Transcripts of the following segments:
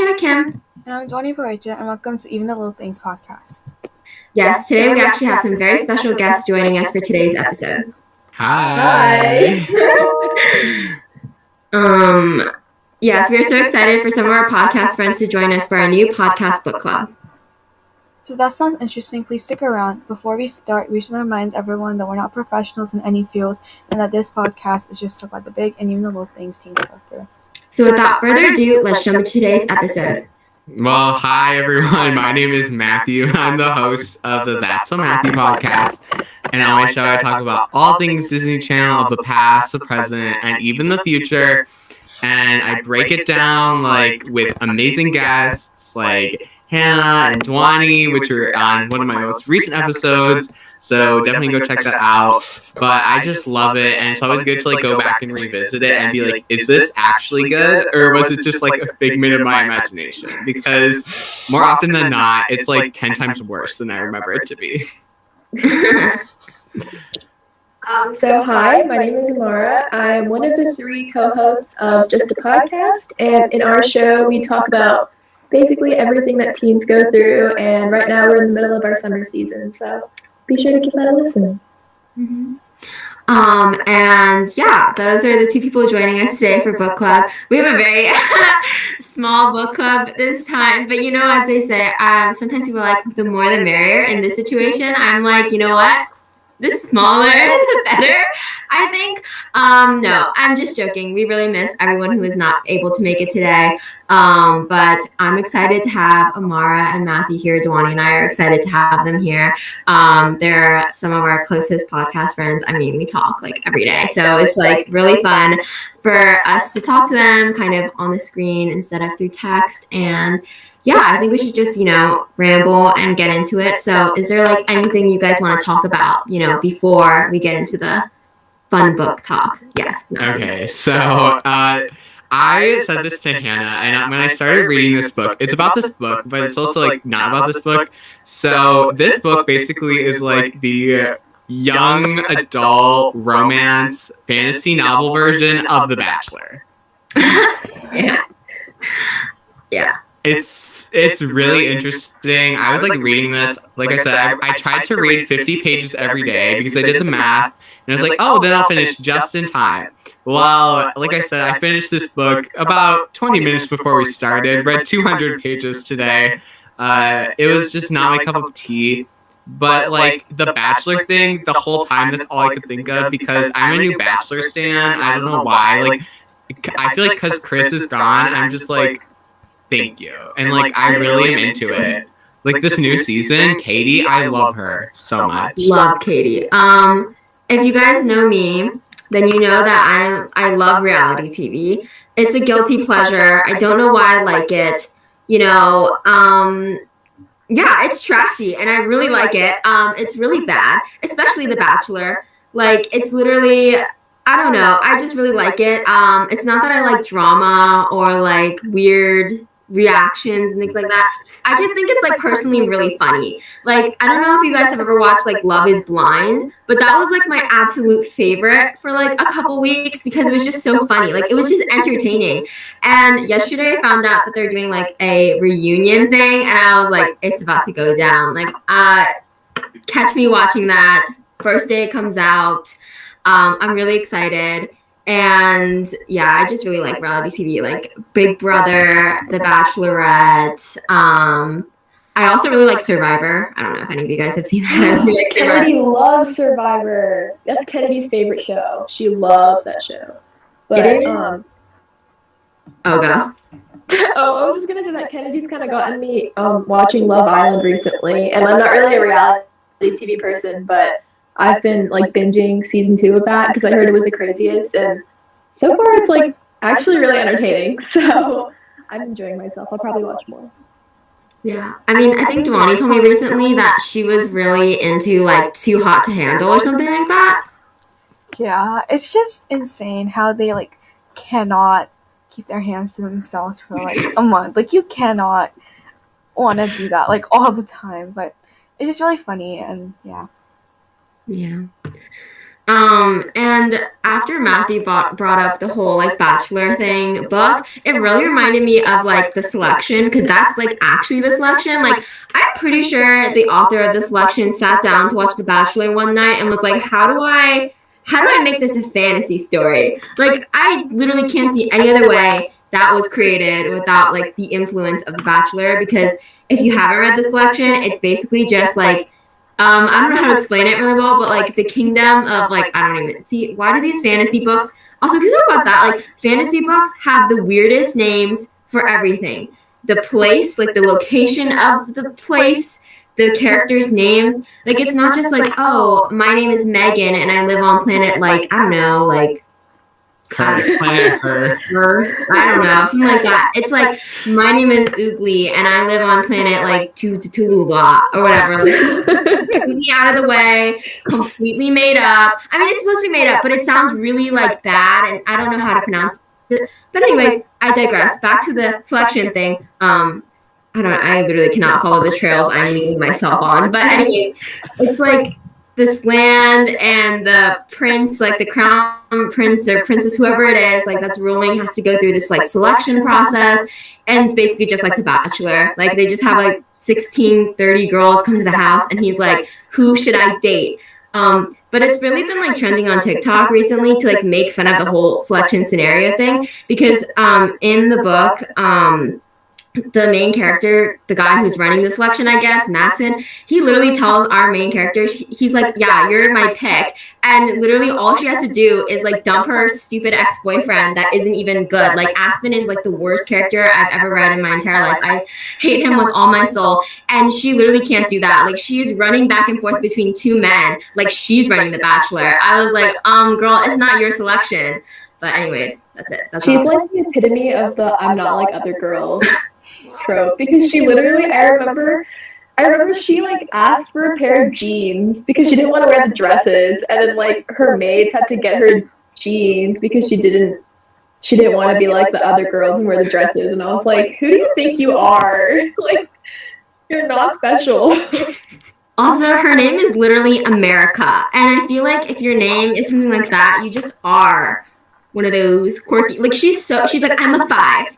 Hannah Kim. And I'm Dwani Paracha, and welcome to Even the Little Things podcast. Yes, today we actually have some very special guests joining us for today's episode. Hi. um, yes, we are so excited for some of our podcast friends to join us for our new podcast book club. So that sounds interesting. Please stick around. Before we start, we just want to remind everyone that we're not professionals in any fields and that this podcast is just about the big and even the little things teens go through. So without further ado, let's jump into today's episode. Well, hi everyone. My name is Matthew. I'm the host of the That's So Matthew podcast. And on my show, I talk about all things Disney Channel of the past, the present, and even the future. And I break it down like with amazing guests like Hannah and Dwani, which were on one of my most recent episodes. So definitely go check that out. But I just love it, and it's always good to like go back and revisit it and be like, is this actually good, or was it just like a figment of my imagination? Because more often than not, it's like ten times worse than I remember it to be. Um, so, hi, my name is Amara. I'm one of the three co hosts of Just a Podcast. And in our show, we talk about basically everything that teens go through. And right now, we're in the middle of our summer season. So, be sure to give that a listen. Mm-hmm. Um, and yeah, those are the two people joining us today for book club. We have a very small book club this time, but you know, as they say, um, sometimes people are like the more the merrier. In this situation, I'm like, you know what? The smaller the better. i think um no i'm just joking. We really miss everyone who was not able to make it today. Um but i'm excited to have amara and matthew here. Dwani and i are excited to have them here. Um they're some of our closest podcast friends. I mean we talk like every day. So it's like really fun for us to talk to them kind of on the screen instead of through text. And yeah, I think we should just, you know, ramble and get into it. So, is there like anything you guys want to talk about, you know, before we get into the fun book talk? Yes. No. Okay. So, uh, I said this to Hannah, and when I started reading this book, it's about this book, but it's also like not about this book. So, this book basically is like the young adult romance fantasy novel version of The Bachelor. yeah. Yeah it's it's really interesting. I was like reading this, like I said, I, I tried to read 50 pages every day because I did the math, and I was like, oh, then I'll finish just in time. Well, like I said, I finished this book about 20 minutes before we started. Read 200 pages today. Uh, it was just not my cup of tea. But like the Bachelor thing, the whole time that's all I could think of because I'm a new Bachelor stan. I don't know why. Like I feel like because Chris is gone, I'm just like Thank you. And like I really am into it. Like this new season, Katie, I love her so much. Love Katie. Um, if you guys know me, then you know that I I love reality TV. It's a guilty pleasure. I don't know why I like it. You know, um, yeah, it's trashy, and I really like it. Um, it's really bad, especially The Bachelor. Like it's literally I don't know. I just really like it. Um, it's not that I like drama or like weird reactions and things like that. I just think it's like personally really funny. Like I don't know if you guys have ever watched like Love is Blind, but that was like my absolute favorite for like a couple weeks because it was just so funny. Like it was just entertaining. And yesterday I found out that they're doing like a reunion thing and I was like it's about to go down. Like uh catch me watching that. First day it comes out. Um, I'm really excited. And yeah, I just really like reality TV, like Big Brother, The Bachelorette. Um, I also really like Survivor. I don't know if any of you guys have seen that. like Kennedy loves Survivor. That's Kennedy's favorite show. She loves that show. But um, oh, go. oh, I was just gonna say that Kennedy's kind of gotten me um, watching Love Island recently, and I'm not really a reality TV person, but I've been like binging season two of that because I heard it was the craziest, and so far it's like actually really entertaining. So I'm enjoying myself. I'll probably watch more. Yeah, I mean, I think Dwani told me recently that she was really into like Too Hot to Handle or something like that. Yeah, it's just insane how they like cannot keep their hands to themselves for like a month. Like you cannot want to do that like all the time, but it's just really funny and yeah. Yeah. Um, and after Matthew bought, brought up the whole like bachelor thing book, it really reminded me of like the selection because that's like actually the selection. Like I'm pretty sure the author of the selection sat down to watch The Bachelor one night and was like, "How do I, how do I make this a fantasy story?" Like I literally can't see any other way that was created without like the influence of The Bachelor. Because if you haven't read the selection, it's basically just like um, I don't know how to explain it really well, but like the kingdom of like I don't even see why do these fantasy books also can you talk about that? Like fantasy books have the weirdest names for everything. The place, like the location of the place, the characters' names. Like it's not just like, oh, my name is Megan and I live on planet like I don't know, like Planet Her. I don't know, something like that. It's like my name is Oogly and I live on planet like Tulula or whatever. Like, completely out of the way, completely made up. I mean, it's supposed to be made up, but it sounds really like bad, and I don't know how to pronounce it. But anyways, I digress. Back to the selection thing. Um, I don't. I literally cannot follow the trails I'm leading myself on. But anyways, it's like this land and the prince, like the crown prince or princess, whoever it is, like that's ruling, has to go through this like selection process. And it's basically just like The Bachelor. Like they just have like 16, 30 girls come to the house, and he's like, who should I date? Um, but it's really been like trending on TikTok recently to like make fun of the whole selection scenario thing because um, in the book, um, the main character, the guy who's running the selection, I guess, Maxon, he literally tells our main character, he's like, Yeah, you're my pick. And literally all she has to do is like dump her stupid ex boyfriend that isn't even good. Like, Aspen is like the worst character I've ever read in my entire life. I hate him with all my soul. And she literally can't do that. Like, she's running back and forth between two men, like, she's running The Bachelor. I was like, Um, girl, it's not your selection. But, anyways, that's it. That's She's like the epitome of the I'm not like other girls trope because she literally I remember I remember she like asked for a pair of jeans because she didn't want to wear the dresses and then like her maids had to get her jeans because she didn't she didn't want to be like the other girls and wear the dresses and I was like, Who do you think you are? like you're not special. Also, her name is literally America. And I feel like if your name is something like that, you just are one of those quirky like she's so she's like, I'm a five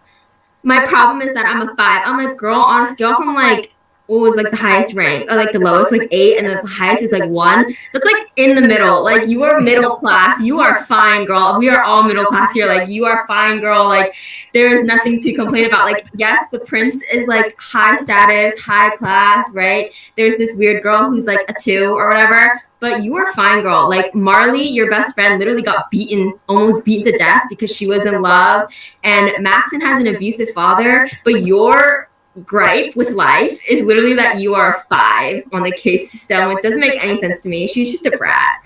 my problem is that I'm a five. I'm like, girl, on a scale from like what was like the highest rank? or like the lowest like eight and the highest is like one. that's like in the middle. like you are middle class. You are fine girl. We are all middle class. here. Like you are fine girl. Like there is nothing to complain about. Like yes the prince is like high status high class right? There's this weird girl who's like a two or whatever but you are fine, girl. Like Marlee, your best friend, literally got beaten, almost beaten to death because she was in love. And Maxon has an abusive father, but your gripe with life is literally that you are five on the case system. It doesn't make any sense to me. She's just a brat.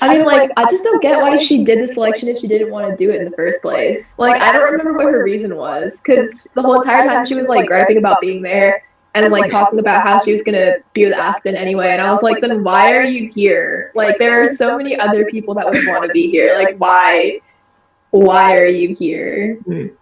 I mean, like, I just don't get why she did the selection if she didn't want to do it in the first place. Like, I don't remember what her reason was, because the whole entire time she was like griping about being there and like talking about how she was gonna be with Aspen anyway. And I was like, then why are you here? Like, there are so many other people that would want to be here. Like, why? Why are you here? Mm-hmm.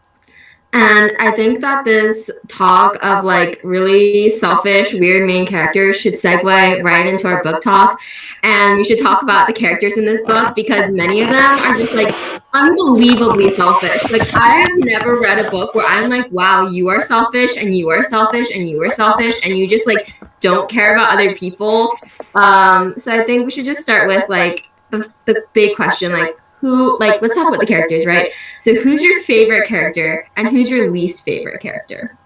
And I think that this talk of like really selfish, weird main characters should segue right into our book talk. And we should talk about the characters in this book because many of them are just like unbelievably selfish. Like, I have never read a book where I'm like, wow, you are selfish and you are selfish and you are selfish and you just like don't care about other people. Um, so I think we should just start with like the, the big question like, who like let's talk about the characters, right? So who's your favorite character and who's your least favorite character?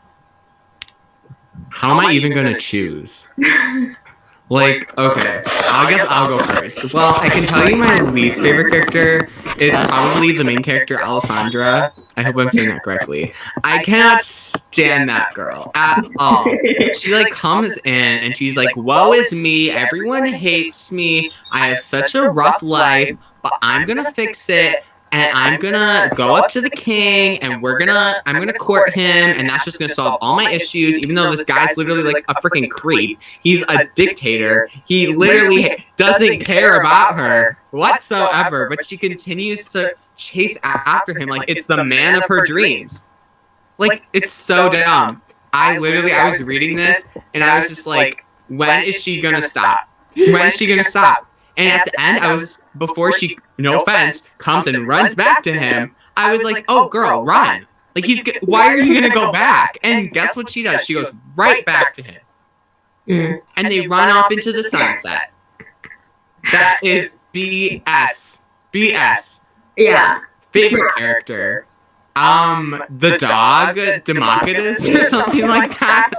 How am I even gonna choose? Like, okay, I guess I'll go first. Well, I can tell you my least favorite character is probably the main character, Alessandra. I hope I'm saying that correctly. I cannot stand that girl at all. She like comes in and she's like, "Woe is me! Everyone hates me. I have such a rough life, but I'm gonna fix it." And I'm gonna go up to the king and we're gonna I'm gonna court him and that's just gonna solve all my issues even though this guy's literally like a freaking creep. he's a dictator. he literally doesn't care about her whatsoever but she continues to chase after him like it's the man of her dreams. like it's so dumb. I literally I was reading this and I was just like when is she gonna stop? when is she gonna stop And at the end, I was before she, no offense, comes and runs back to him. I was like, "Oh, girl, run!" Like he's, g- why are you gonna go back? And guess what she does? She goes right back to him, Mm. and they run off into the sunset. That is BS. BS. Yeah. Favorite character. Um, the dog, Democritus, or something like that.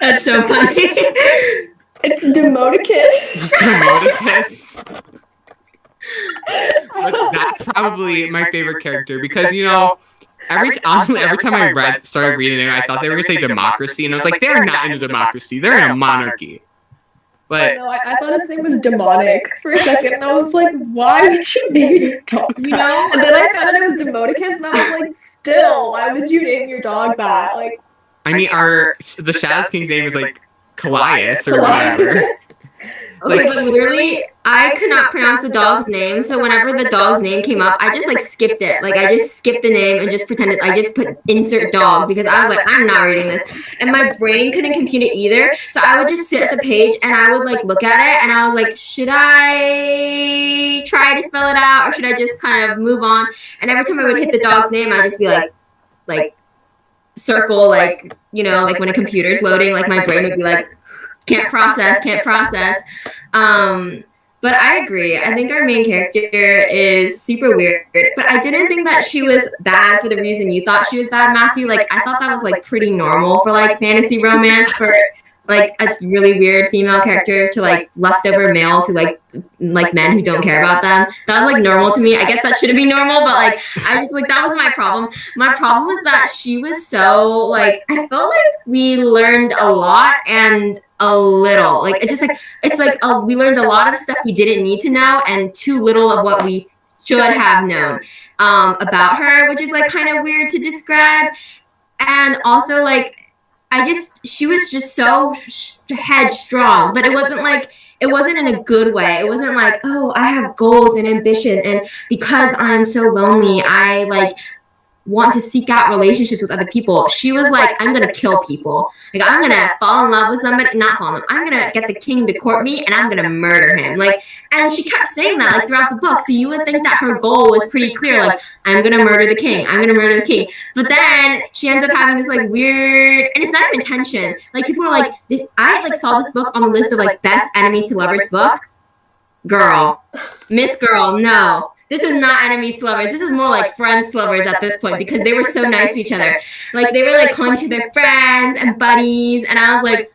That's so funny. It's Demodocus. Demodocus. But that's probably my favorite character because you know, every t- honestly, every time I read started reading it, I thought they were gonna say democracy, and I was like, they're not in a democracy, they're in a monarchy. But no, I, I thought his name was demonic for a second, and I was like, why would you name your dog You that? know- And then I found out it was Demodocus, and I was like, still, why would you name your dog that? Like, I mean, our the Shadows King's name is like Callias or Callias. whatever. Okay, Like- but literally, I could not pronounce the dog's name, so whenever the dog's name came up, I just like skipped it. Like I just skipped the name and just pretended I just put insert dog because I was like, I'm not reading this, and my brain couldn't compute it either. So I would just sit at the page and I would like look at it and I was like, should I try to spell it out or should I just kind of move on? And every time I would hit the dog's name, I'd just be like, like circle, like you know, like when a computer's loading, like my brain would be like, can't process, can't process. Um, but I agree. I think our main character is super weird. But I didn't think that she was bad for the reason you thought she was bad, Matthew. Like I thought that was like pretty normal for like fantasy romance for like a really weird female character to like lust over males who like like men who don't care about them. That was like normal to me. I guess that shouldn't be normal, but like I was like that was my problem. My problem was that she was so like I felt like we learned a lot and a little. Like it just like it's like uh, we learned a lot of stuff we didn't need to know and too little of what we should have known um, about her, which is like kind of weird to describe. And also like I just she was just so headstrong, but it wasn't like it wasn't in a good way. It wasn't like, "Oh, I have goals and ambition and because I'm so lonely, I like want to seek out relationships with other people." She was like, "I'm to kill people. Like I'm to fall in love with somebody, not fall in love. I'm to get the king to court me and I'm to murder him." Like and she kept saying that like throughout the book. So you would think that her goal was pretty clear like, "I'm to murder the king. I'm to murder the king." But then she ends up having this like weird, and it's not even tension. Like people are like, this. I like saw this book on the list of like best enemies to lovers book. Girl, Miss Girl, no. This is not enemies to lovers. This is more like friends to lovers at this point because they were so nice to each other. Like they were like calling each other friends and buddies, and I was like,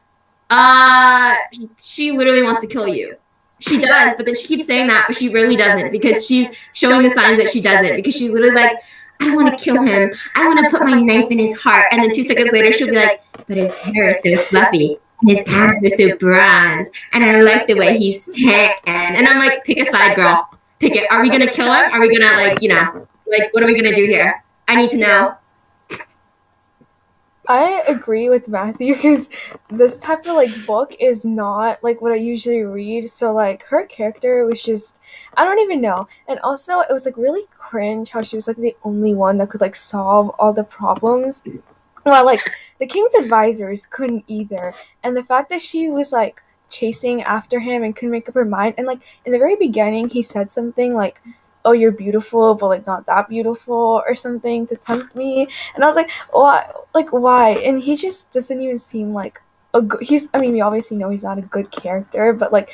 uh, she literally wants to kill you. She does, but then she keeps saying that, but she really doesn't because she's showing the signs that she doesn't because she's literally like, I want to kill him. I want to put my knife in his heart. And then two seconds later, she'll be like, but his hair is so fluffy. His abs are so bronze. And I like the way he's tan. And I'm like, pick a side, girl. Pick it. Are we to kill him? Are we to, like, you know, like, what are we to do here? I need to know. I agree with Matthew because this type of like book is not like what I usually read. So like her character was just I don't even know. And also it was like really cringe how she was like the only one that could like solve all the problems. Well, like the king's advisors couldn't either. And the fact that she was like chasing after him and couldn't make up her mind. And like in the very beginning he said something like oh you're beautiful but like not that beautiful or something to tempt me. And i was like why like why? And he just doesn't even seem like a good he's i mean we obviously know he's not a good character but like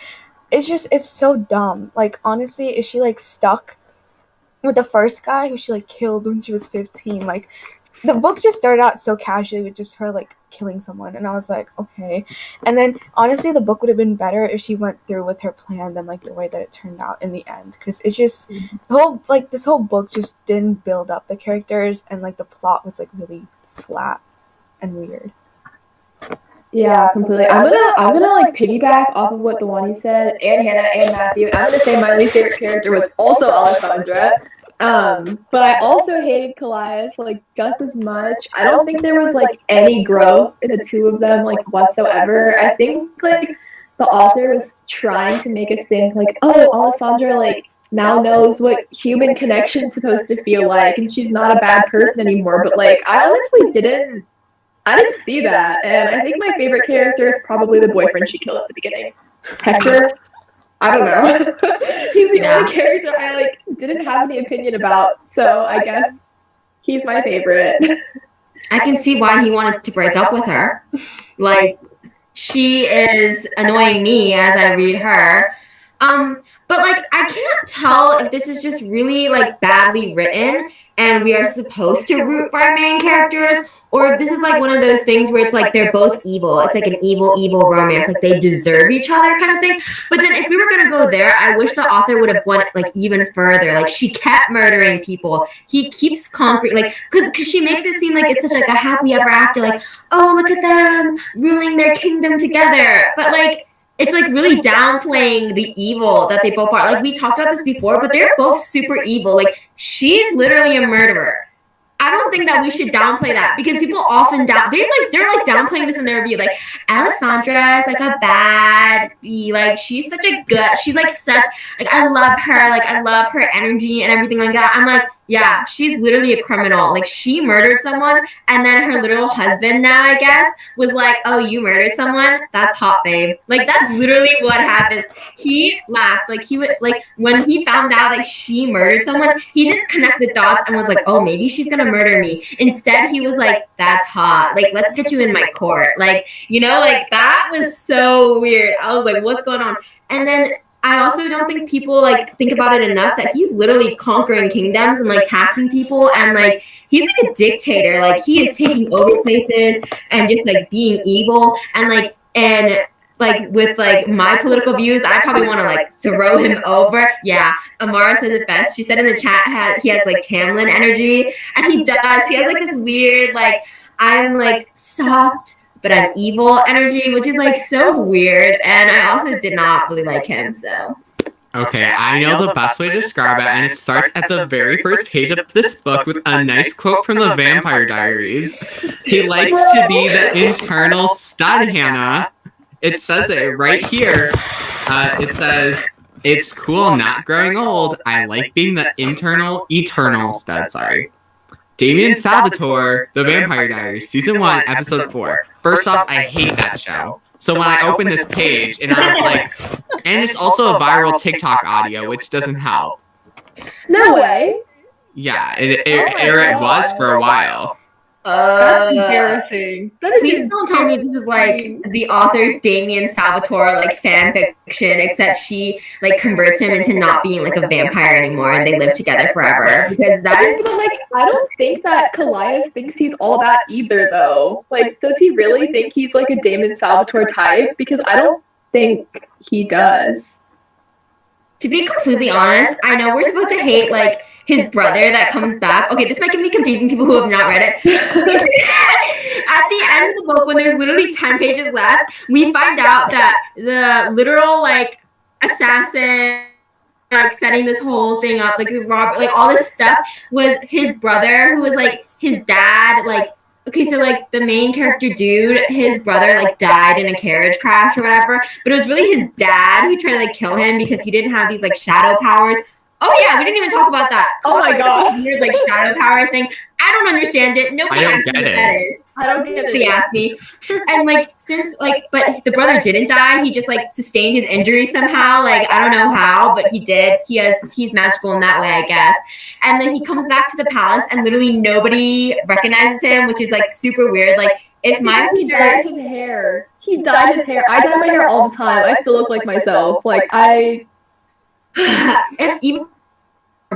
it's just it's so dumb. Like honestly is she like stuck with the first guy who she like killed when she was 15 like the book just started out so casually with just her like killing someone and i was like okay and then honestly the book would have been better if she went through with her plan than like the way that it turned out in the end because it's just the whole like this whole book just didn't build up the characters and like the plot was like really flat and weird Yeah, completely. I'm gonna I'm gonna like piggyback off of what Dwani you said, and Hannah and Matthew. I'm gonna say my least favorite character was also Alessandra. Um, but I also hated Kallias like just as much. I don't think there was like any growth in the two of them like whatsoever. I think like the author was trying to make us think like, oh, Alessandra like now knows what human connection's supposed to feel like, and she's not a bad person anymore. But like, I honestly didn't I didn't see that, and I think my favorite character is probably the boyfriend she killed at the beginning, Hector. I don't know. he's the Yeah. only character I like didn't have any opinion about, so I guess he's my favorite. I can see why he wanted to break up with her. Like she is annoying me as I read her. Um, but like I can't tell if this is just really like badly written and we are supposed to root for our main characters or if this is like one of those things where it's like they're both evil. It's like an evil evil romance like they deserve each other kind of thing. But then if we were going to go there, I wish the author would have went like even further. Like she kept murdering people. He keeps conquering like cuz cuz she makes it seem like it's such like a happy ever after like oh look at them ruling their kingdom together. But like it's like really downplaying the evil that they both are. Like we talked about this before, but they're both super evil. Like she's literally a murderer. I don't think that we should downplay that because people often down they're like they're like downplaying this in their review. Like Alessandra is like a bad bee. Like she's such a good she's like such like I love her, like I love her energy and everything like that. I'm like, yeah, she's literally a criminal. Like she murdered someone and then her literal husband now, I guess, was like, Oh, you murdered someone? That's hot babe. Like that's literally what happened. He laughed. Like he would like when he found out that she murdered someone, he didn't connect the dots and was like, Oh, maybe she's gonna murder me. Instead, he was like, That's hot. Like, let's get you in my court. Like, you know, like that was so weird. I was like, what's going on? And then I also don't think people like think about it enough that he's literally conquering kingdoms and like taxing people and like he's like a dictator. Like he is taking over places and just like being evil and like and like with like my political views, I probably want to like throw him over. Yeah, Amara says it best. She said in the chat ha- he has like Tamlin energy, and he does. He has like this weird like I'm like soft but I'm evil energy, which is like so weird. And I also did not really like him. So Okay, I know the best way to describe it, and it starts at the very first page of this book with a nice quote from the Vampire Diaries. He likes to be the internal stud, Hannah. It says it right here. Uh, it says, It's cool not growing old. I like being the internal, eternal stud, sorry. Damon Salvatore, The Vampire Diaries, Season 1, Episode 4. First off, I hate that show. So when I opened this page, and I was like, and it's also a viral TikTok audio, which doesn't help. No way. Yeah, it, it, it, it was for a while. That's uh, embarrassing. That is please don't tell me this is like the author's Damon Salvatore like fan fiction, except she like converts him into not being like a vampire anymore, and they live together forever. Because that is But like, I don't think that Kallias thinks he's all that either, though. Like, does he really think he's like a Damon Salvatore type? Because I don't think he does. to be completely honest, I know we're supposed to hate like his brother that comes back. Okay, this might be confusing people who have not read it. At the end of the book, when there's literally 10 pages left, we find out that the literal like assassin like setting this whole thing up, like Robert, like all this stuff was his brother who was like his dad, like okay, so like the main character dude, his brother like died in a carriage crash or whatever, but it was really his dad who tried to like kill him because he didn't have these like shadow powers. Oh yeah, we didn't even talk about that. Oh my God. Weird like shadow power thing. I don't understand it. Nobody asked me what it. that is. I don't get Nobody it. asked me. And like since like but the brother didn't die, he just like sustained his injury somehow. Like I don't know how, but he did. He has he's magical in that way, I guess. And then he comes back to the palace and literally nobody recognizes him, which is like super weird. Like if my he sister dyed his hair. He dyed his hair. I dye my hair all the time. I still look like myself. Like I. if even were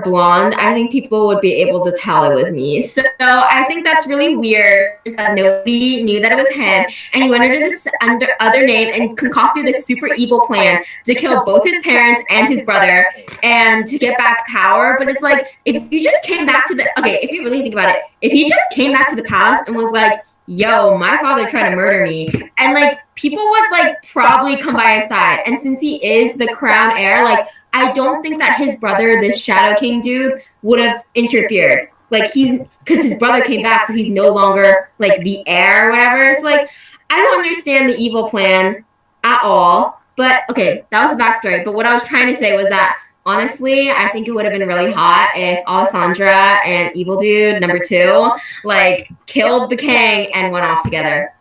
blonde, I think people would be able to tell it was me. So I think that's really weird that nobody knew that it was him, and he went under this under other name and concocted this super evil plan to kill both his parents and his brother, and to get back power. But it's like if you just came back to the okay, if you really think about it, if he just came back to the past and was like. Yo, my father tried to murder me. And like people would like probably come by his side. And since he is the crown heir, like I don't think that his brother, this Shadow King dude, would have interfered. Like he's because his brother came back, so he's no longer like the heir or whatever. It's like I don't understand the evil plan at all. But okay, that was the backstory. But what I was trying to say was that honestly, I think it would have been really hot if Alessandra and Evil Dude number two like killed the king and went off together.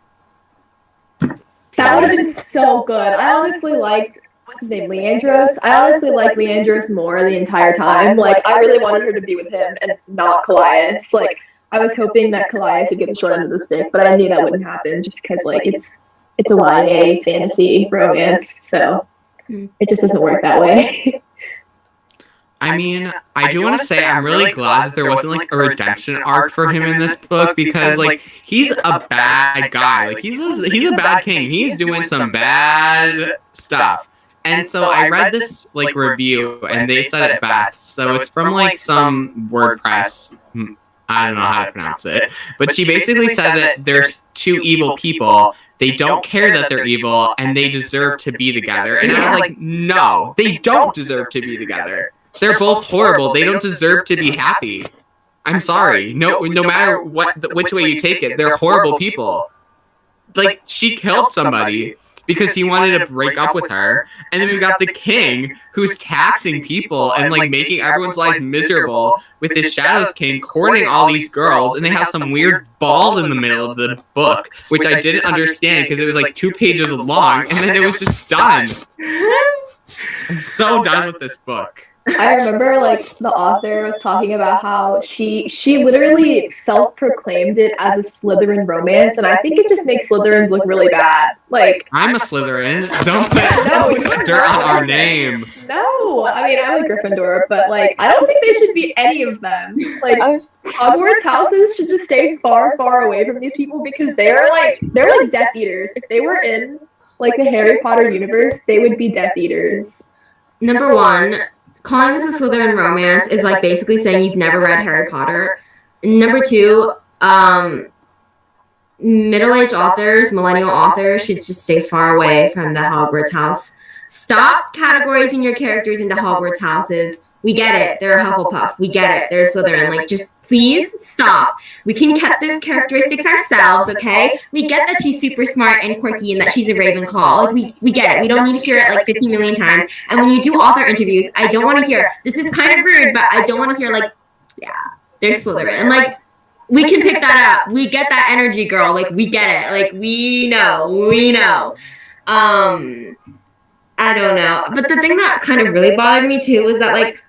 That would have been so good. I honestly liked what's his name, Leandros. I honestly like Leandros more the entire time. Like I really wanted her to be with him and not Kallias. Like I was hoping that Kallias would get the short end of the stick, but I knew that wouldn't happen just because like it's it's a YA fantasy romance, so hmm. it just doesn't work that way. I mean, I do want to say I'm really glad that there wasn't like a redemption arc for him in this book because like he's a bad guy. Like he's a, he's a bad king. He's doing some bad stuff. And so I read this like review and they said it best. So it's from like some WordPress I don't know how to pronounce it. But she basically said that there's two evil people. They don't care that they're evil and they deserve to be together. And I was like, no, they don't deserve to be together. They're both horrible. They don't deserve to be happy. I'm sorry. No, no matter what, which way you take it, they're horrible people. Like she killed somebody because he wanted to break up with her, and then we got the king who's taxing people and like making everyone's lives miserable with this Shadows King courting all these girls, and they have some weird ball in the middle of the book, which I didn't understand because it was like two pages long, and then it was just done. I'm so done with this book. I remember like the author was talking about how she she literally self-proclaimed it as a Slytherin romance, and I think it just makes Slytherins look really bad. Like I'm a Slytherin. Don't put no, dirt on our name. No, I mean I'm a Gryffindor, but like I don't think they should be any of them. Like Hogwarts houses should just stay far, far away from these people because they're like they're like Death Eaters. If they were in like the Harry Potter universe, they would be Death Eaters. Number one, calling this a Slytherin romance is like basically saying you've never read Harry Potter. Number two, um, middle-aged authors, millennial authors should just stay far away from the Hogwarts house. Stop categorizing your characters into Hogwarts houses. We get it. They're a Hufflepuff. We get it. They're a Slytherin. Like, just please stop. We can get those characteristics ourselves, okay? We get that she's super smart and quirky and that she's a Ravenclaw. Like, we, we get it. We don't need to hear it like 50 million times. And when you do author interviews, I don't want to hear, this is kind of rude, but I don't want to hear, like, yeah, they're Slytherin. And, like, we can pick that up. We get that energy, girl. Like, we get it. Like, we know. We know. Um, I don't know. But the thing that kind of really bothered me, too, was that, like,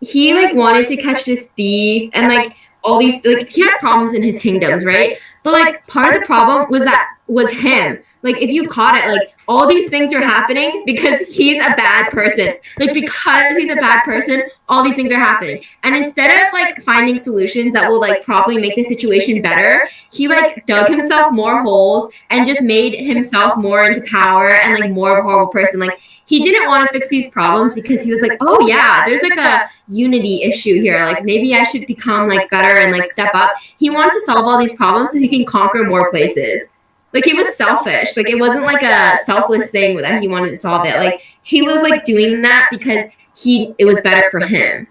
he like wanted to catch this thief and like all these like he had problems in his kingdoms, right? But like part of the problem was that was him. Like if you caught it, like all these things are happening because he's a bad person. Like because he's a bad person, all these things are happening. And instead of like finding solutions that will like probably make the situation better, he like dug himself more holes and just made himself more into power and like more of a horrible person. Like he didn't want to fix these problems because he was like, oh yeah, there's like a unity issue here. Like maybe I should become like better and like step up. He wanted to solve all these problems so he can conquer more places. Like he was selfish. Like it wasn't like a selfless thing that he wanted to solve it. Like he was like doing that because he it was better for him.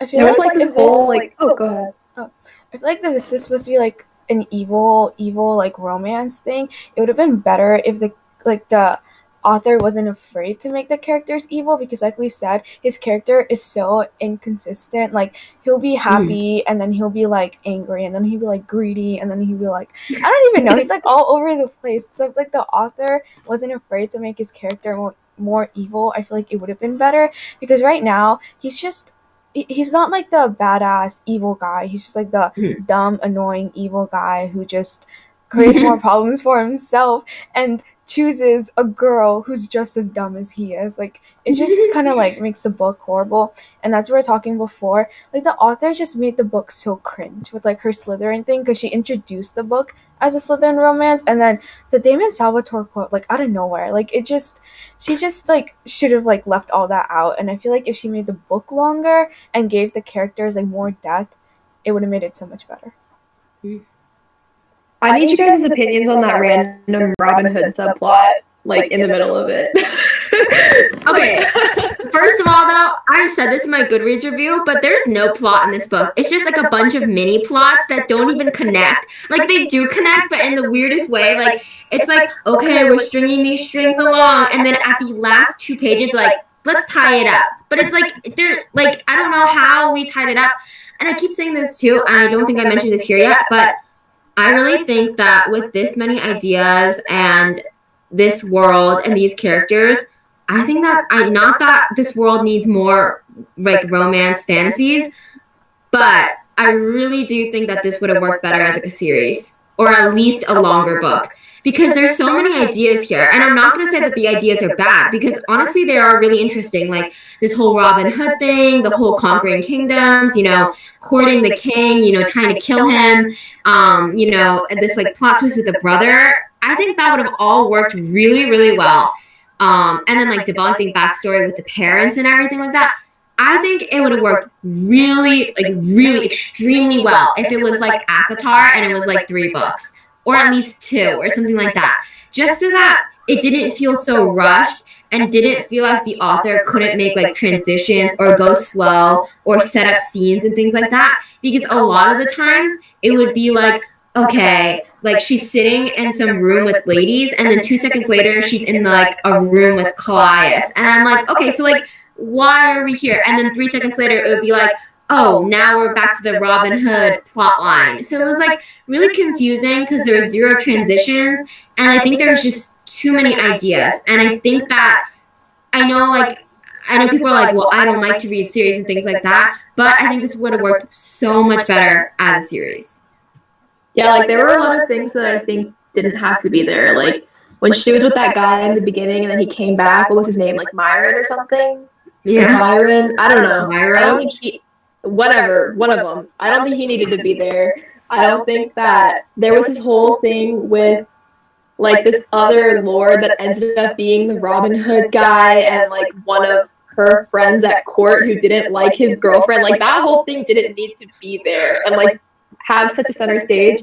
I feel like, like this whole like oh go ahead. Oh, I feel like this is supposed to be like an evil, evil like romance thing. It would have been better if the like the author wasn't afraid to make the characters evil because like we said his character is so inconsistent like he'll be hmm. happy mm. and then he'll be like angry and then he'll be like greedy and then he'll be like i don't even know he's like all over the place so if like the author wasn't afraid to make his character more, more evil i feel like it would have been better because right now he's just he's not like the badass evil guy he's just like the mm. dumb annoying evil guy who just creates more problems for himself and chooses a girl who's just as dumb as he is. Like it just kind of like makes the book horrible. And that's what we are talking before. Like the author just made the book so cringe with like her Slytherin thing because she introduced the book as a Slytherin romance, and then the Damon Salvatore quote like out of nowhere. Like it just she just like should have like left all that out. And I feel like if she made the book longer and gave the characters like more depth, it would have made it so much better. Mm. I need you guys' opinions on that random Robin Hood subplot, like in the middle of it. okay. First of all, though, I said this in my Goodreads review, but there's no plot in this book. It's just like a bunch of mini plots that don't even connect. Like they do connect, but in the weirdest way. Like it's like, okay, we're stringing these strings along, and then at the last two pages, like let's tie it up. But it's like they're like I don't know how we tied it up. And I keep saying this too, and I don't think I mentioned this here yet, but I really think that with this many ideas and this world and these characters, I think that I not that this world needs more like romance fantasies, but I really do think that this would have worked better as like a series or at least a longer book because there's so many ideas here and i'm not going to say that the ideas are bad because honestly they are really interesting like this whole robin hood thing the whole conquering kingdoms you know courting the king you know trying to kill him um, you know this like plot twist with the brother i think that would have all worked really really well. Um, and then like developing backstory with the parents and everything like that I think it would have worked really, like really extremely well if it was like ACOTAR and it was like three books or at least two or something like that. Just so that it didn't feel so rushed and didn't feel like the author couldn't make like transitions or go slow or set up scenes and things like that. Because a lot of the times it would be like, okay, like she's sitting in some room with ladies, and then two seconds later she's in like a room with Kallias. And I'm like, okay, so like, why are we here? And then three seconds later it would be like, Oh, oh, now we're back to the Robin Hood plot line. So it was like really confusing because there was zero transitions, and I think there was just too many ideas. And I think that I know like I know people are like, well, I don't like to read series and things like that, but I think this would have worked so much better as a series. Yeah, like there were a lot of things that I think didn't have to be there. Like when she was with that guy in the beginning and then he came back, what was his name? Like Myron or something? Yeah. Myron? I don't know. Myron? I don't think he, whatever, one of them. I don't think he needed to be there. I don't think that there was this whole thing with like this other lord that ended up being the Robin Hood guy and like one of her friends at court who didn't like his girlfriend. Like that whole thing didn't need to be there and like have such a center stage.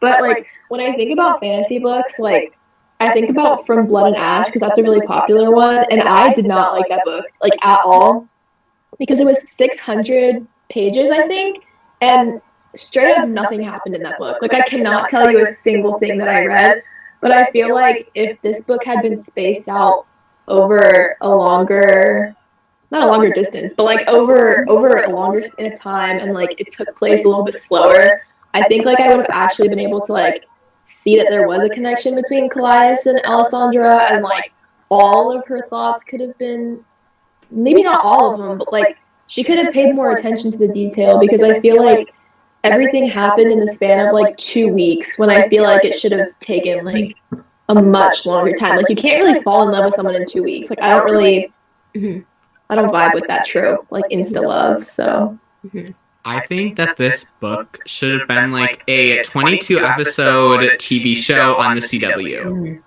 But like when I think about fantasy books, like I think about From Blood and Ash because that's a really popular one, and I did not like that book like at all because it was 600 pages, I think, and straight up nothing happened in that book. Like I cannot tell you a single thing that I read, but I feel like if this book had been spaced out over a longer not a longer distance, but like over over a longer in a time and like it took place a little bit slower, I think like I would have actually been able to like see that there was a connection between Kallias and Alessandra and like all of her thoughts could have been maybe not all of them, but like she could have paid more attention to the detail because I feel like everything happened in the span of like two weeks when I feel like it should have taken like a much longer time. Like you can't really fall in love with someone in two weeks. Like I don't really, Mhm. I don't vibe with that trope, like insta love. So I think that this book should have been like a 22 episode TV show on the CW.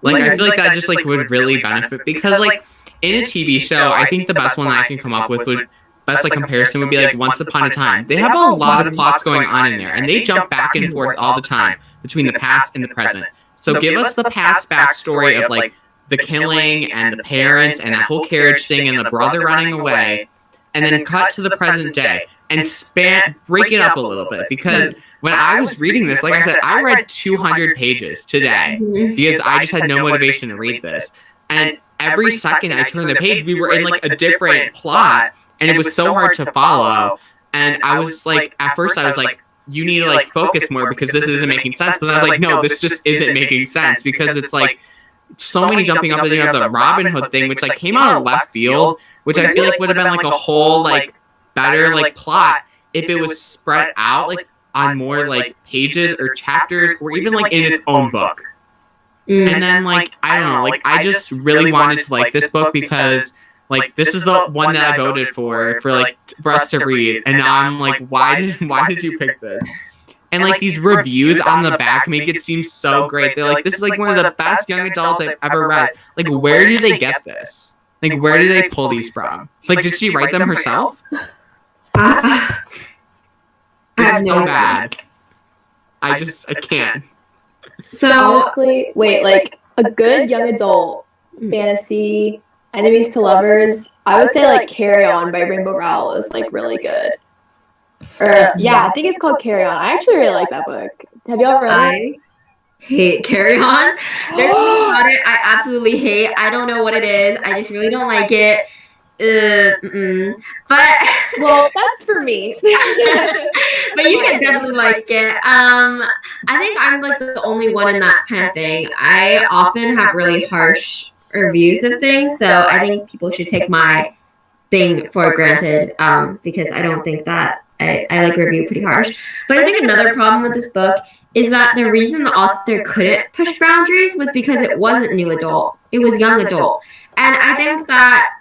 Like I feel like that just like would really benefit because like in a TV show, I think the best one I can come up with would best like comparison would be like Once Upon a Time. They have a lot of plots going on in there, and they jump back and forth all the time between the past and the present. So give us the past backstory of like the killing and the parents and that whole carriage thing and the brother running away, and then cut to the present day and span break it up a little bit because when I was reading this, like I said, I read 200 pages today because I just had no motivation to read this. And every second I turned the page, we were in like a different plot, and it was so hard to follow. And I was like, at first, I was like, you need to like focus more because this isn't making sense. But I was like, no, this just isn't making sense because it's like so many jumping up and you have the Robin Hood thing, which like came out of left field, which I feel like would have been like a whole like better like plot if it was spread out like on more like pages or chapters or even like in its own book. Mm. And then like I don't know, like I just really wanted to like this book because like this is the one that I voted for for like for us to read, and now I'm like, why did why did you pick this? And like these reviews on the back make it seem so great. They're like, this is like one of the best young adults I've ever read. Like, where do they get this? Like, where do they pull these from? Like, did she write them herself? I, I have It's so bad. I just I can't. So honestly, wait, like a good young adult fantasy, enemies to lovers. I would say like Carry On by Rainbow Rowell is like really good. Or yeah, I think it's called Carry On. I actually really like that book. Have y'all read it? I hate Carry On. There's something about it I absolutely hate. I don't know what it is. I just really don't like it. Uh, but Well, that's for me. but you can definitely like it. Um, I think I'm like the only one in that kind of thing. I often have really harsh reviews of things. So I think people should take my thing for granted um, because I don't think that I, I like review pretty harsh. But I think another problem with this book is that the reason the author couldn't push boundaries was because it wasn't new adult, it was young adult. And I think that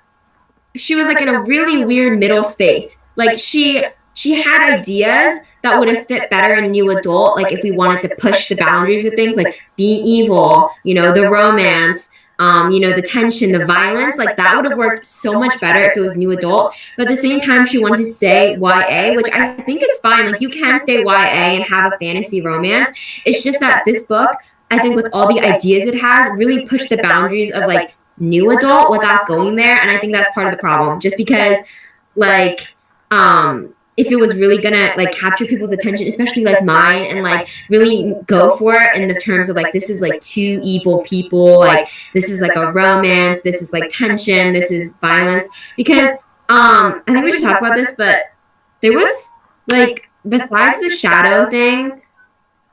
she was like in a really weird middle space. Like she she had ideas that would have fit better in new adult, like if we wanted to push the boundaries with things like being evil, you know, the romance, um, you know, the tension, the violence, like that would have worked so much better if it was new adult. But at the same time, she wanted to stay YA, which I think is fine. Like you can stay YA and have a fantasy romance. It's just that this book, I think, with all the ideas it has, really pushed the boundaries of like new adult without going there. And I think that's part of the problem. Just because, like, um, if it was really gonna like capture people's attention, especially like mine, and like really go for it in the terms of like this is like two evil people, like this is like a romance, this is like tension, this is violence. Because um, I think we should talk about this, but there was like besides the shadow thing,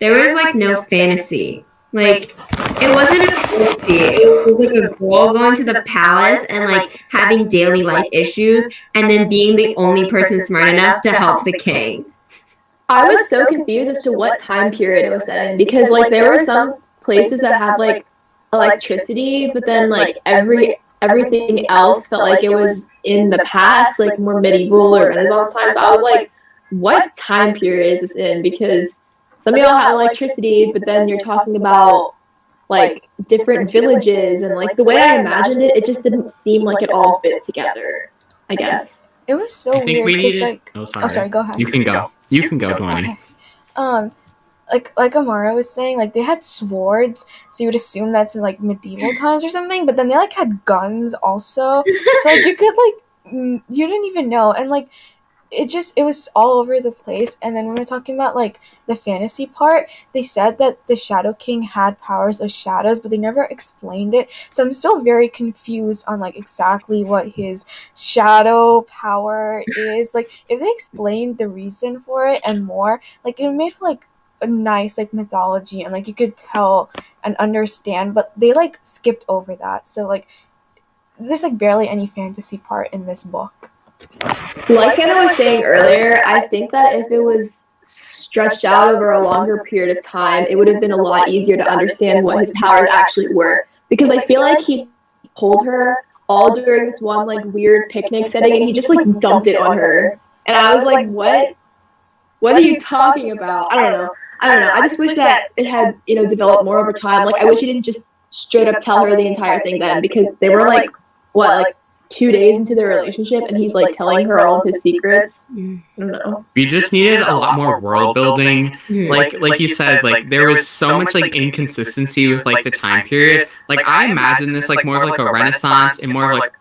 there was like no fantasy. Like it wasn't a fantasy. It was like a girl going to the palace and like having daily life issues and then being the only person smart enough to help the king. I was so confused as to what time period it was set in because like there were some places that had like electricity, but then like every everything else felt like it was in the past, like more medieval or Renaissance times. So I was like, what time period is this in? Because some of y'all have electricity, but then you're talking about like different villages and like the way I imagined it, it just didn't seem like it all fit together. I guess It was so weird we because needed. like oh, sorry. oh sorry, go ahead. You can go. You can go, Dwani. Okay. Um, like like Amara was saying, like they had swords, so you would assume that's in like medieval times or something. But then they like had guns also, so like you could like mm, you didn't even know, and like it just it was all over the place. And then when we're talking about like the fantasy part, they said that the Shadow King had powers of shadows, but they never explained it. So I'm still very confused on like exactly what his shadow power is. Like if they explained the reason for it and more, like it made for like a nice like mythology and like you could tell and understand, but they like skipped over that. So like there's like barely any fantasy part in this book. Like Anna was saying earlier, I think that if it was stretched out over a longer period of time, it would have been a lot easier to understand what his powers actually were. Because I feel like he pulled her all during this one like weird picnic setting and he just like dumped it on her. And I was like, What? What are you talking about? I don't know. I don't know. I just wish that it had, you know, developed more over time. Like I wish he didn't just straight up tell her the entire thing then because they were like what, like two days into their relationship and he's like telling her all of his secrets. I don't know. We just needed a lot more world building. Hmm. Like like you said, like there was so much like inconsistency with like the time period. Like I imagine this like more of like a renaissance and more of like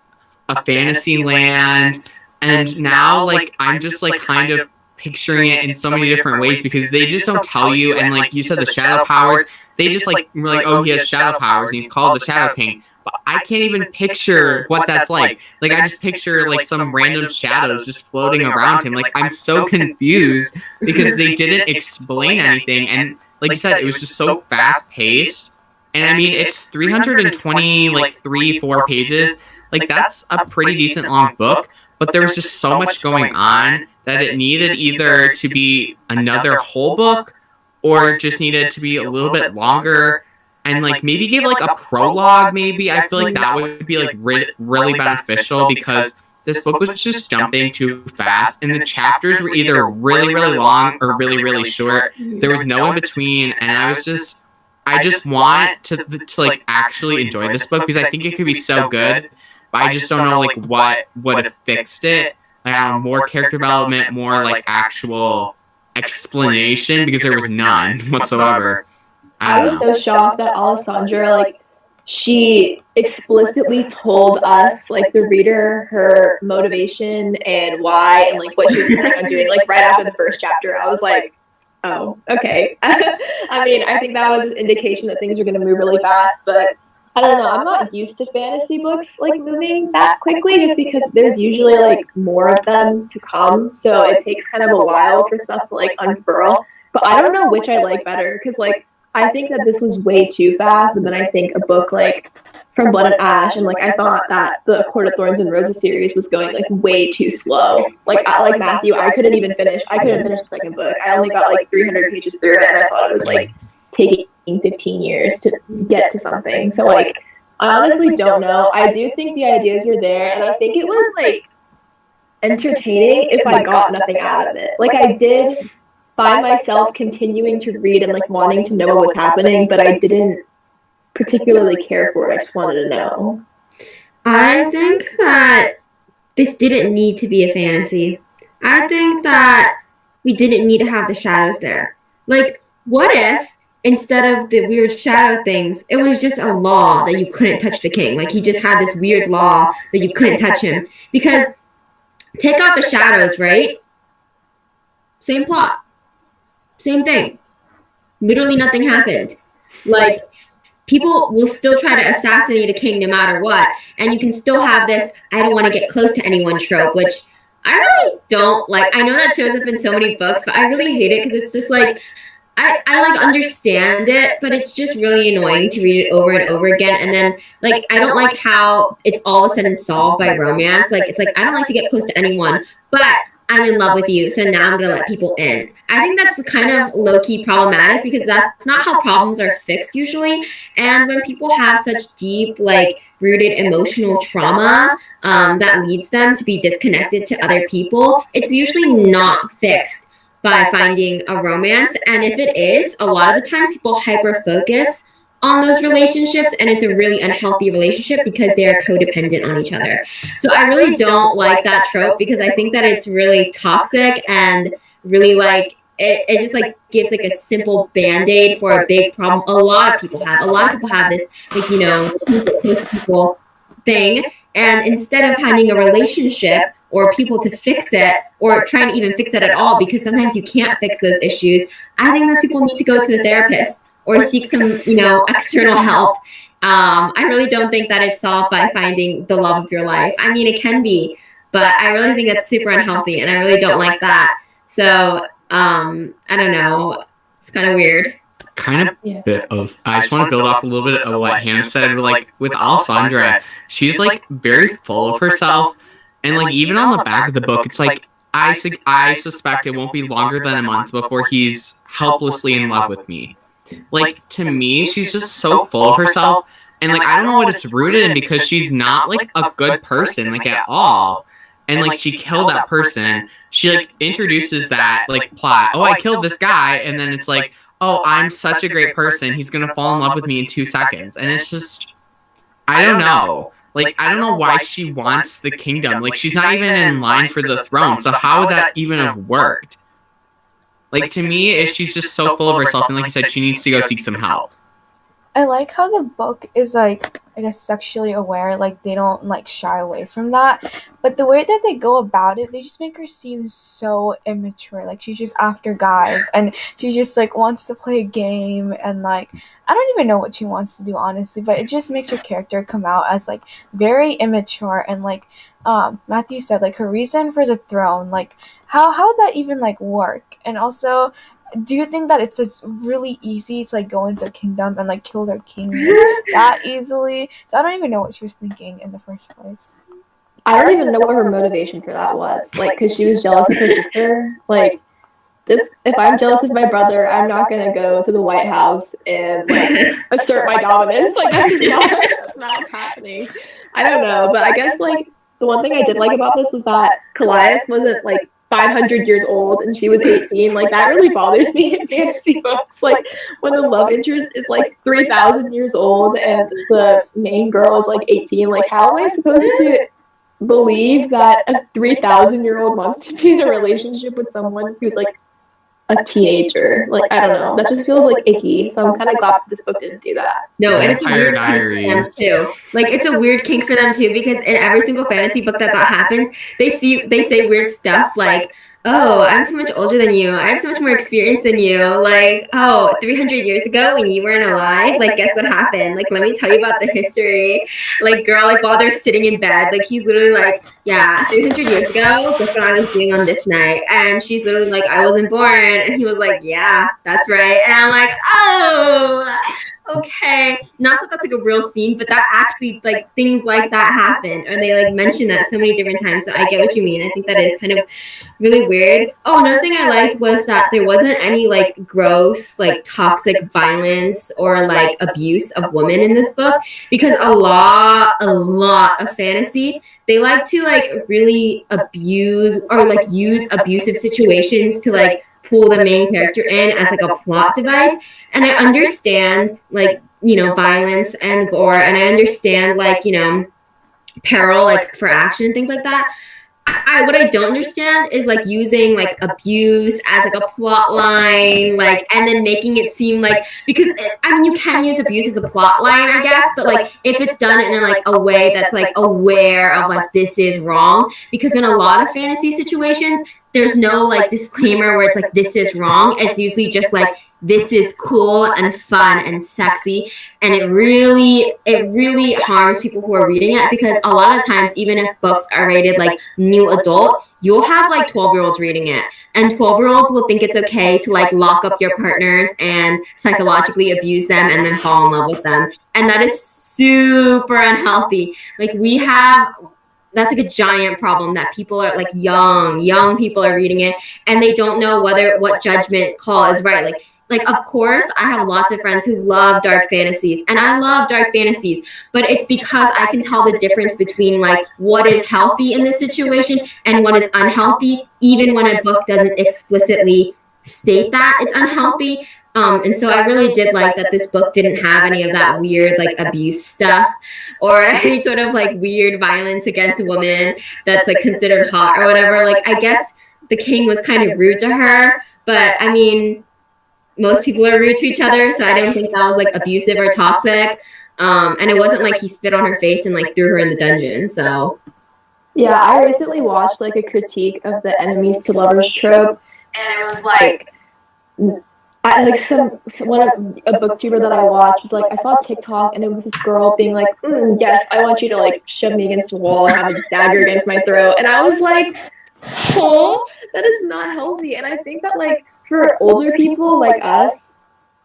a fantasy land. And now like I'm just like kind of picturing it in so many different ways because they just don't tell you and like you said the shadow powers, they just like were like, oh he has shadow powers and he's called the Shadow King. But I can't even picture what that's like. Like I just picture like some random shadows just floating around him. Like I'm so confused because they didn't explain anything and like you said, it was just so fast paced. And I mean it's 320 like three, four pages. Like that's a pretty decent long book, but there was just so much going on that it needed either to be another whole book or just needed to be a little bit longer and like maybe give like a prologue maybe. I feel like that would be like re- really beneficial because this book was just jumping too fast and the chapters were either really really long or really really short. there was no in between and i was just i just want to to like actually enjoy this book because i think it could be so good but i just don't know like what would have fixed it. like I more character development more like actual explanation because there was none whatsoever I was so shocked that Alessandra like she explicitly told us like the reader her motivation and why and like what she was planning on doing like right after the first chapter. I was like oh okay. I mean i think that was an indication that things are going to move really fast but i don't know. I'm not used to fantasy books like moving that quickly just because there's usually like more of them to come. So it takes kind of a while for stuff to like unfurl. But i don't know which i like better because like I think that this was way too fast, And then I think a book like from Blood and Ash, and like I thought that the Court of Thorns and Roses series was going like way too slow. Like I, like Matthew, I couldn't even finish. I couldn't finish the second book. I only got like 300 pages through it, and I thought it was like taking 15 years to get to something. So like I honestly don't know. I do think the ideas were there, and I think it was like entertaining if I got nothing out of it. Like I did find myself continuing to read and like wanting to know what was happening, but I didn't particularly care for it. I just wanted to know. I think that this didn't need to be a fantasy. I think that we didn't need to have the shadows there. Like, what if instead of the weird shadow things, it was just a law that you couldn't touch the king? Like, he just had this weird law that you couldn't touch him. Because take out the shadows, right? Same plot, same thing. Literally nothing happened. Like, people will still try to assassinate a king no matter what. And you can still have this, I don't want to get close to anyone trope, which I really don't like. I know that shows up in so many books, but I really hate it because it's just like, I, I like understand it, but it's just really annoying to read it over and over again. And then like I don't like how it's all of a sudden solved by romance. Like it's like I don't like to get close to anyone, but I'm in love with you, so now I'm gonna let people in. I think that's kind of low key problematic because that's not how problems are fixed usually. And when people have such deep, like rooted emotional trauma um, that leads them to be disconnected to other people, it's usually not fixed by finding a romance. And if it is, a lot of the times people hyper focus on those relationships and it's a really unhealthy relationship because they are codependent on each other. So I really don't like that trope because I think that it's really toxic and really like it, it just like gives like a simple band-aid for a big problem. A lot of people have a lot of people have this like you know close people thing. And instead of finding a relationship or people to fix it or trying to even fix it at all because sometimes you can't fix those issues i think those people need to go to a therapist or seek some, you know, external help. Um, I really don't think that it's solved by finding the love of your life. I mean, it can be, but I really think that's super unhealthy, and I really don't like that. So um, I don't know. It's kind of weird. Kind of yeah. bit of, I just want to build off a little bit of what Hannah said. Like with Alessandra, she's like very full of herself, and like even on the back of the book, it's like I su- I suspect it won't be longer than a month before he's helplessly in love with me. Like to me, she's just so full of herself, and like I don't know what it's rooted in because she's not like a good person like at all. And like she killed that person. She like introduces that like plot. Oh, I oh, killed this guy, and then it's like, oh, oh I'm such a great person. He's gonna fall in love with me in two seconds, and it's just, I don't know. Like I don't know why she wants the kingdom. Like she's not even in line for the throne. So how would that even have worked? Like, to me, is she's just so full of herself, and like you said, she needs to go seek some help. I like how the book is like I guess sexually aware, like they don't like shy away from that. But the way that they go about it, they just make her seem so immature. Like she's just after guys and she just like wants to play a game and like I don't even know what she wants to do honestly, but it just makes her character come out as like very immature and like um Matthew said like her reason for the throne, like how how would that even like work? And also do you think that it's just really easy to like go into a kingdom and like kill their king that easily? So I don't even know what she was thinking in the first place. I don't even know what her motivation for that was. Like, because she was jealous of her sister. Like, this, if I'm jealous of my brother, I'm not gonna go to the White House and like assert my dominance. Like, that's just not, that's not happening. I don't know, but I guess like the one thing I did like about this was that Kallias wasn't like 500 years old and she was 18 like that really bothers me in fantasy books. Like when the love interest is like 3000 years old and the main girl is like 18 like how am i supposed to believe that a 3000 year old wants to be in a relationship with someone who's like a teenager. Like I don't know, that just feels like icky. So I'm kind of glad this book didn't do that. No, and it's a weird diaries. for them too. Like it's a weird kink for them too because in every single fantasy book that that happens, they see they say weird stuff like oh, oh I'm so much older than you. I have so much more experience than you. Like, oh, 300 years ago when you weren't alive, like, guess what happened? Like, let me tell you about the history. Like, girl, like, while they're sitting in bed, like, he's literally like, yeah, 300 years ago, guess what I was doing on this night? And she's literally like, I wasn't born. And he was like, yeah, that's right. And I'm like, oh, okay, not that that's like a real scene, but that actually like things like that happen, or they like mention that so many different times. So I get what you mean. I think that is kind of really weird. Oh, another thing I liked was that there wasn't any like gross, like toxic violence or like abuse of women in this book because a lot, a lot of fantasy they like to like really abuse or like use abusive situations to like pull the main character in as like a plot device. And I understand like, you know, violence and gore and I understand like, you know, peril like for action and things like that. I what I don't understand is like using like abuse as like a plot line, like and then making it seem like because I mean you can use abuse as a plot line, I guess, but like if it's done in like a way that's like aware of like this is wrong, because in a lot of fantasy situations there's no like disclaimer where it's like this is wrong. It's usually just like this is cool and fun and sexy. And it really it really harms people who are reading it because a lot of times even if books are rated like new adult you'll have like 12 year olds reading it. And 12 year olds will think it's okay to like lock up your partners and psychologically abuse them and then fall in love with them. And that is super unhealthy. Like we have that's like a giant problem that people are like young young people are reading it and they don't know whether what judgment call is right. Like like of course i have lots of friends who love dark fantasies and i love dark fantasies but it's because i can tell the difference between like what is healthy in this situation and what is unhealthy even when a book doesn't explicitly state that it's unhealthy um, and so I really did like that this book didn't have any of that weird like abuse stuff or any sort of like weird violence against a woman that's like considered hot or whatever. Like I guess the king was kind of rude to her, but I mean, most people are rude to each other, so I didn't think that was like abusive or toxic. Um, and it wasn't like he spit on her face and like threw her in the dungeon. So yeah, I recently watched like a critique of the enemies to lovers trope, and it was like. I like some, some one of a booktuber that I watched was like I saw a TikTok and it was this girl being like, mm, "Yes, I want you to like shove me against a wall and have a dagger against my throat," and I was like, "Oh, that is not healthy." And I think that like for older people like us,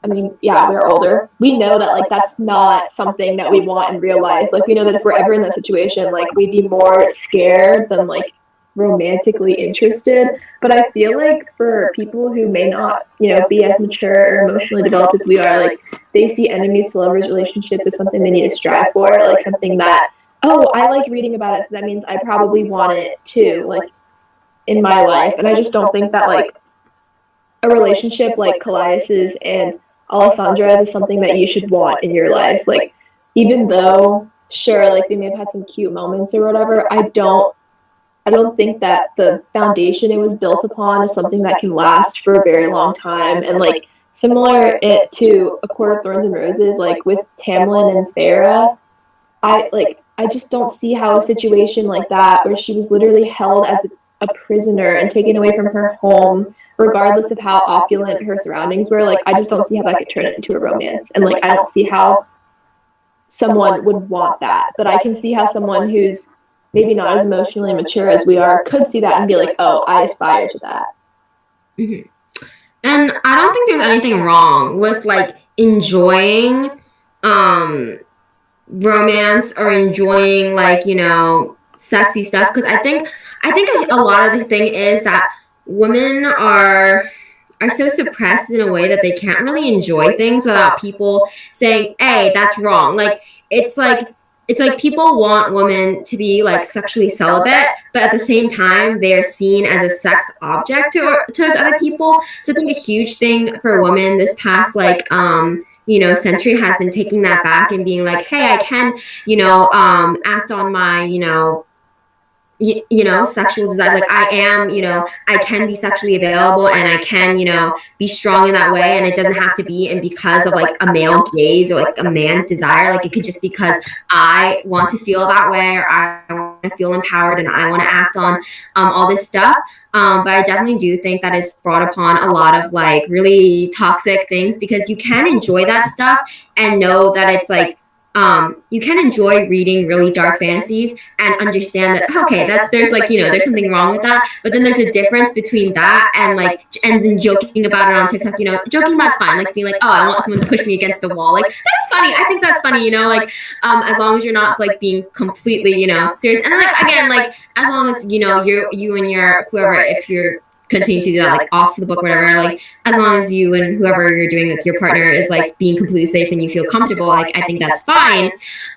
I mean, yeah, we're older. We know that like that's not something that we want in real life. Like we know that if we're ever in that situation, like we'd be more scared than like romantically interested. But I feel like for people who may not, you know, be as mature or emotionally developed as we are, like they see enemies to lovers relationships as something they need to strive for, like something that, oh, I like reading about it, so that means I probably want it too, like in my life. And I just don't think that like a relationship like Kallias's and Alessandra is something that you should want in your life. Like, even though, sure, like they may have had some cute moments or whatever, I don't, I don't think that the foundation it was built upon is something that can last for a very long time. And like similar it to A Court of Thorns and Roses, like with Tamlin and Feyre, I like I just don't see how a situation like that, where she was literally held as a, a prisoner and taken away from her home regardless of how opulent her surroundings were, like I just don't see how that could turn it into a romance. And like I don't see how someone would want that. But I can see how someone who's maybe not as emotionally mature as we are could see that and be like, oh, I aspire to that. Mm-hmm. And I don't think there's anything wrong with like enjoying um romance or enjoying like, you know, sexy stuff because I think I think a lot of the thing is that women are are so suppressed in a way that they can't really enjoy things without people saying, "Hey, that's wrong." Like it's like it's like people want women to be like sexually celibate, but at the same time, they are seen as a sex object to, towards other people. So I think a huge thing for women this past like um you know century has been taking that back and being like, hey, I can you know um act on my you know you, you know sexual desire. Like i am you know i can be sexually available and i can you know be strong in that way. And it doesn't have to be and because of like a male gaze or like a man's desire. Like it could just because i want to feel that way or i want to feel empowered and i want to act on um, all this stuff. Um, but i definitely do think that is brought upon a lot of like really toxic things because you can enjoy that stuff and know that it's like um, you can enjoy reading really dark fantasies and understand that okay that's there's like you know there's something wrong with that. But then there's a difference between that and like and then joking about it on tiktok you know. Joking about it's fine. Like being like oh i want someone to push me against the wall. Like that's funny. I think that's funny you know like um as long as you're not like being completely you know serious. And like again like as long as you know you're you and your whoever if you're continue to do that like off the book whatever like as long as you and whoever you're doing with your partner is like being completely safe and you feel comfortable like i think that's fine.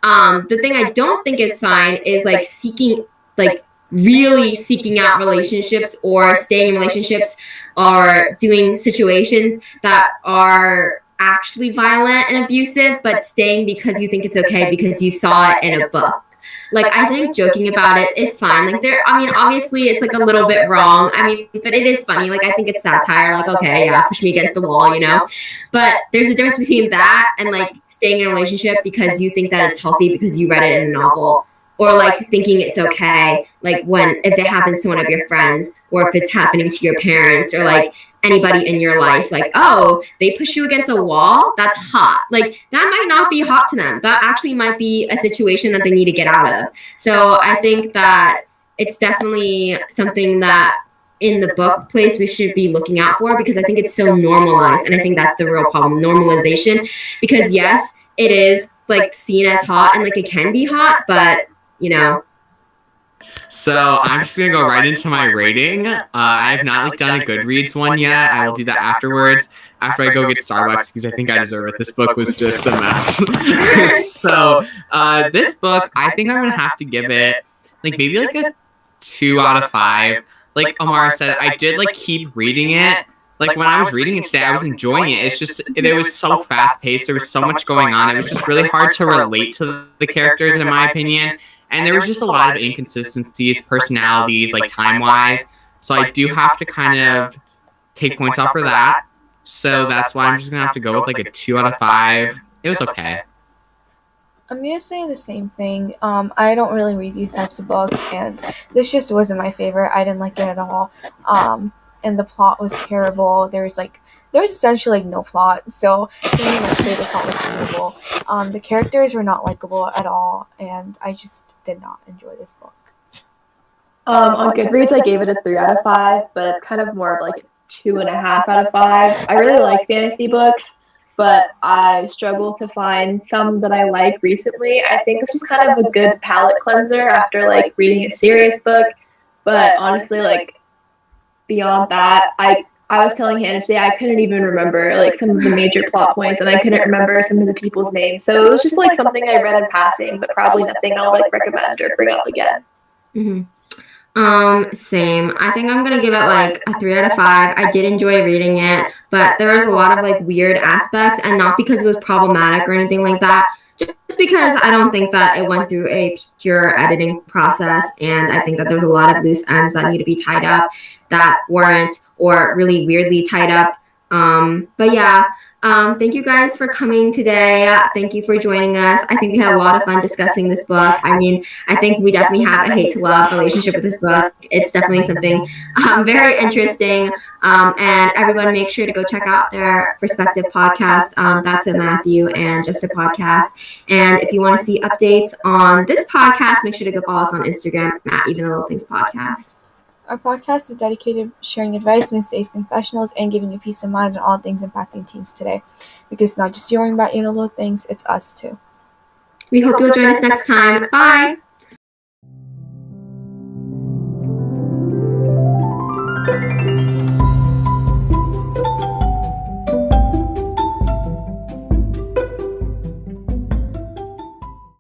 Um the thing i don't think is fine is like seeking like really seeking out relationships or staying in relationships or doing situations that are actually violent and abusive but staying because you think it's okay because you saw it in a book like I think joking about it is fine. Like there, I mean, obviously it's like a little bit wrong. I mean, but it is funny. Like I think it's satire. Like okay, yeah, push me against the wall, you know. But there's a difference between that and like staying in a relationship because you think that it's healthy because you read it in a novel or like thinking it's okay like when if it happens to one of your friends or if it's happening to your parents or like anybody in your life like oh, oh they push you against a wall? that's hot. like that might not be hot to them that actually might be a situation that they need to get out of. So i think that it's definitely something that in the book place we should be looking out for because i think it's so normalized and i think that's the real problem normalization. Because yes it is like seen as hot and like it can be hot but you know so I'm just gonna go right into my rating. Uh, I have not like done a Goodreads one yet. I will do that afterwards. After I go get Starbucks because I think I deserve it. This book was just a mess. so uh, this book, I think I'm gonna have to give it like maybe like a two out of five. Like Amara said, I did like keep reading it. Like when I was reading it today, I was enjoying it. It's just it, it was so fast paced. There was so much going on. It was just really hard to relate to the characters, in my opinion and there was just a lot of inconsistencies, personalities, like time wise. So I do have to kind of take points off for that. So that's why I'm just gonna have to go with like a two out of five. It was okay. I'm gonna say the same thing. Um, I don't really read these types of books, and this just wasn't my favorite. I didn't like it at all. Um, and the plot was terrible. There was like there's essentially like no plot, so even say the plot was terrible. Um, the characters were not likable at all, and I just did not enjoy this book. Um, on Goodreads, I gave it a three out of five, but it's kind of more of like two and a half out of five. I really like fantasy books, but I struggle to find some that I like recently. I think this was kind of a good palate cleanser after like reading a serious book, but honestly, like beyond that, I I was telling Hannah today I couldn't even remember like some of the major plot points, and I couldn't remember some of the people's names. So it was just like something I read in passing, but probably nothing I'll like recommend or bring up again. Mm-hmm. Um, same. I think I'm gonna give it like a three out of five. I did enjoy reading it, but there was a lot of like weird aspects, and not because it was problematic or anything like that just because I don't think that it went through a pure editing process. And I think that there's a lot of loose ends that need to be tied up that weren't or really weirdly tied up. Um, but yeah, um, thank you guys for coming today. Thank you for joining us. I think we had a lot of fun discussing this book. I mean, I think we definitely have a hate to love relationship with this book. It's definitely something um, very interesting. Um, and everyone, make sure to go check out their respective podcast. Um, that's a Matthew and just a podcast. And if you want to see updates on this podcast, make sure to go follow us on Instagram at Even the Little Things Podcast. Our podcast is dedicated to sharing advice, mistakes, confessionals, and giving you peace of mind on all things impacting teens today. Because not just you worrying about you know little things, it's us too. We hope you'll join us next time. Bye.